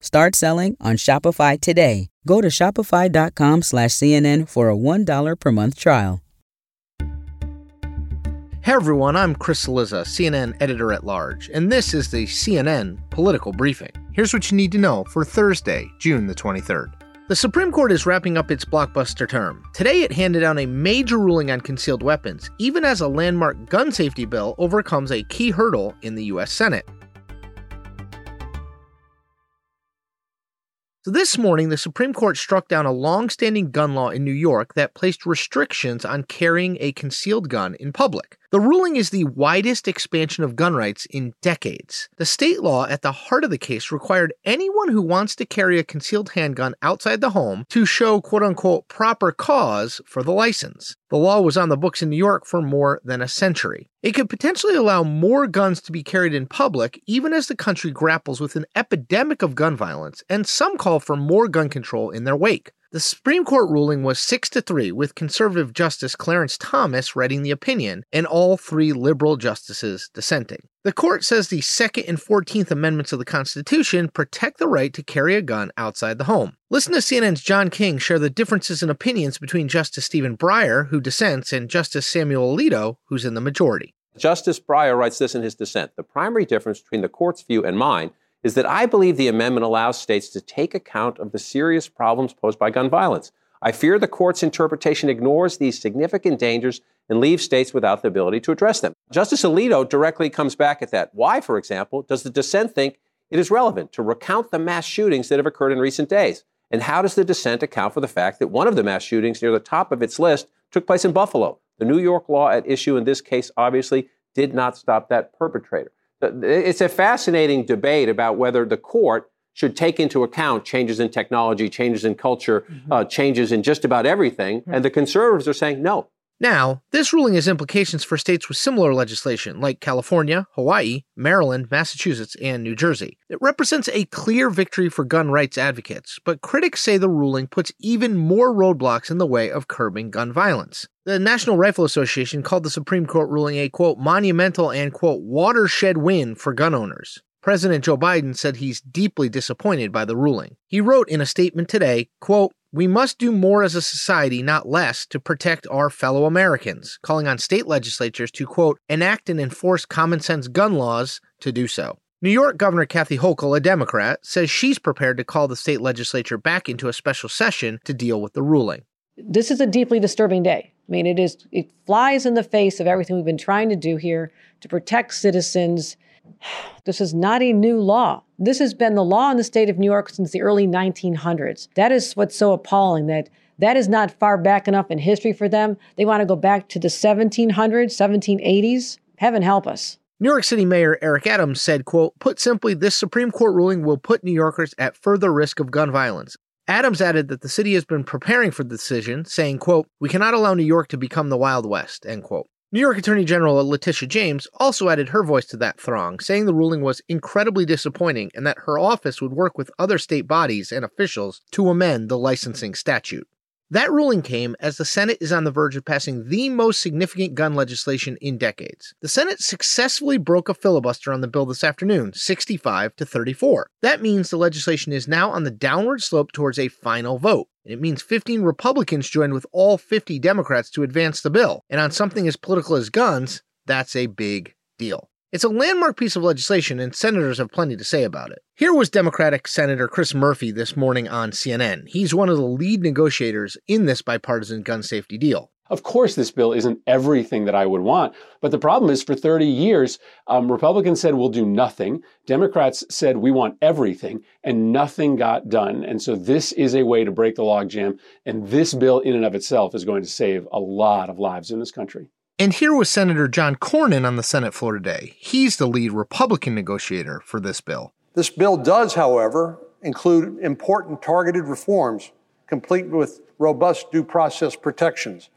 Start selling on Shopify today. Go to shopify.com slash CNN for a $1 per month trial. Hey everyone, I'm Chris Cillizza, CNN editor at large, and this is the CNN Political Briefing. Here's what you need to know for Thursday, June the 23rd. The Supreme Court is wrapping up its blockbuster term. Today, it handed down a major ruling on concealed weapons, even as a landmark gun safety bill overcomes a key hurdle in the U.S. Senate. So this morning, the Supreme Court struck down a long-standing gun law in New York that placed restrictions on carrying a concealed gun in public. The ruling is the widest expansion of gun rights in decades. The state law at the heart of the case required anyone who wants to carry a concealed handgun outside the home to show quote unquote proper cause for the license. The law was on the books in New York for more than a century. It could potentially allow more guns to be carried in public, even as the country grapples with an epidemic of gun violence, and some call for more gun control in their wake. The Supreme Court ruling was 6 to 3 with conservative justice Clarence Thomas writing the opinion and all three liberal justices dissenting. The court says the 2nd and 14th amendments of the Constitution protect the right to carry a gun outside the home. Listen to CNN's John King share the differences in opinions between Justice Stephen Breyer, who dissents, and Justice Samuel Alito, who's in the majority. Justice Breyer writes this in his dissent. The primary difference between the court's view and mine is that I believe the amendment allows states to take account of the serious problems posed by gun violence. I fear the court's interpretation ignores these significant dangers and leaves states without the ability to address them. Justice Alito directly comes back at that. Why, for example, does the dissent think it is relevant to recount the mass shootings that have occurred in recent days? And how does the dissent account for the fact that one of the mass shootings near the top of its list took place in Buffalo? The New York law at issue in this case obviously did not stop that perpetrator. It's a fascinating debate about whether the court should take into account changes in technology, changes in culture, mm-hmm. uh, changes in just about everything. And the conservatives are saying no. Now, this ruling has implications for states with similar legislation like California, Hawaii, Maryland, Massachusetts, and New Jersey. It represents a clear victory for gun rights advocates, but critics say the ruling puts even more roadblocks in the way of curbing gun violence. The National Rifle Association called the Supreme Court ruling a quote monumental and quote watershed win for gun owners. President Joe Biden said he's deeply disappointed by the ruling. He wrote in a statement today, quote, we must do more as a society, not less, to protect our fellow Americans, calling on state legislatures to, quote, enact and enforce common sense gun laws to do so. New York Governor Kathy Hochul, a Democrat, says she's prepared to call the state legislature back into a special session to deal with the ruling. This is a deeply disturbing day. I mean, it is it flies in the face of everything we've been trying to do here to protect citizens this is not a new law. This has been the law in the state of New York since the early 1900s. That is what's so appalling that that is not far back enough in history for them. They want to go back to the 1700s, 1780s. Heaven help us. New York City Mayor Eric Adams said, quote, put simply, this Supreme Court ruling will put New Yorkers at further risk of gun violence. Adams added that the city has been preparing for the decision, saying, quote, we cannot allow New York to become the Wild West, end quote. New York Attorney General Letitia James also added her voice to that throng, saying the ruling was incredibly disappointing and that her office would work with other state bodies and officials to amend the licensing statute. That ruling came as the Senate is on the verge of passing the most significant gun legislation in decades. The Senate successfully broke a filibuster on the bill this afternoon, 65 to 34. That means the legislation is now on the downward slope towards a final vote. And it means 15 Republicans joined with all 50 Democrats to advance the bill. And on something as political as guns, that's a big deal. It's a landmark piece of legislation, and senators have plenty to say about it. Here was Democratic Senator Chris Murphy this morning on CNN. He's one of the lead negotiators in this bipartisan gun safety deal. Of course, this bill isn't everything that I would want. But the problem is, for 30 years, um, Republicans said we'll do nothing. Democrats said we want everything, and nothing got done. And so, this is a way to break the logjam. And this bill, in and of itself, is going to save a lot of lives in this country. And here was Senator John Cornyn on the Senate floor today. He's the lead Republican negotiator for this bill. This bill does, however, include important targeted reforms, complete with robust due process protections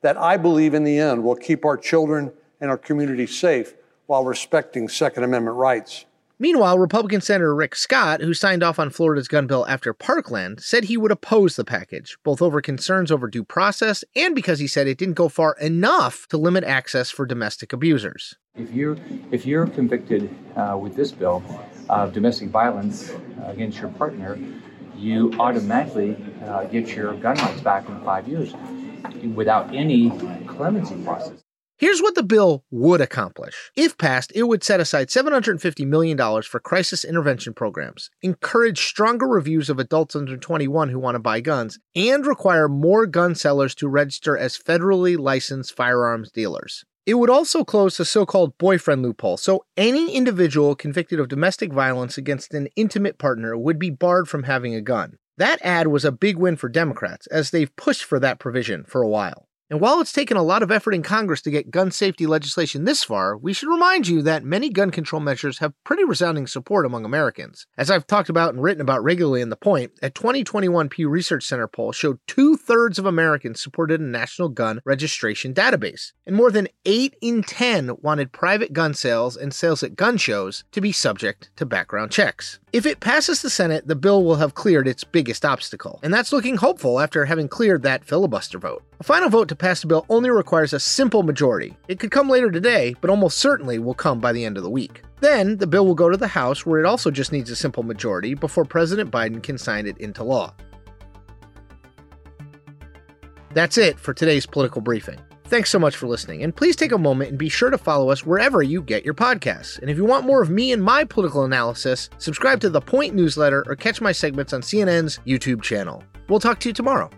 that I believe in the end will keep our children and our community safe while respecting Second Amendment rights. Meanwhile, Republican Senator Rick Scott, who signed off on Florida's gun bill after Parkland, said he would oppose the package, both over concerns over due process and because he said it didn't go far enough to limit access for domestic abusers. If you're if you're convicted uh, with this bill of domestic violence against your partner, you automatically uh, get your gun rights back in five years without any clemency process. Here's what the bill would accomplish. If passed, it would set aside $750 million for crisis intervention programs, encourage stronger reviews of adults under 21 who want to buy guns, and require more gun sellers to register as federally licensed firearms dealers. It would also close the so called boyfriend loophole, so any individual convicted of domestic violence against an intimate partner would be barred from having a gun. That ad was a big win for Democrats, as they've pushed for that provision for a while. And while it's taken a lot of effort in Congress to get gun safety legislation this far, we should remind you that many gun control measures have pretty resounding support among Americans. As I've talked about and written about regularly in The Point, a 2021 Pew Research Center poll showed two thirds of Americans supported a national gun registration database, and more than 8 in 10 wanted private gun sales and sales at gun shows to be subject to background checks. If it passes the Senate, the bill will have cleared its biggest obstacle, and that's looking hopeful after having cleared that filibuster vote. A final vote to pass the bill only requires a simple majority. It could come later today, but almost certainly will come by the end of the week. Then, the bill will go to the House, where it also just needs a simple majority before President Biden can sign it into law. That's it for today's political briefing. Thanks so much for listening, and please take a moment and be sure to follow us wherever you get your podcasts. And if you want more of me and my political analysis, subscribe to the Point newsletter or catch my segments on CNN's YouTube channel. We'll talk to you tomorrow.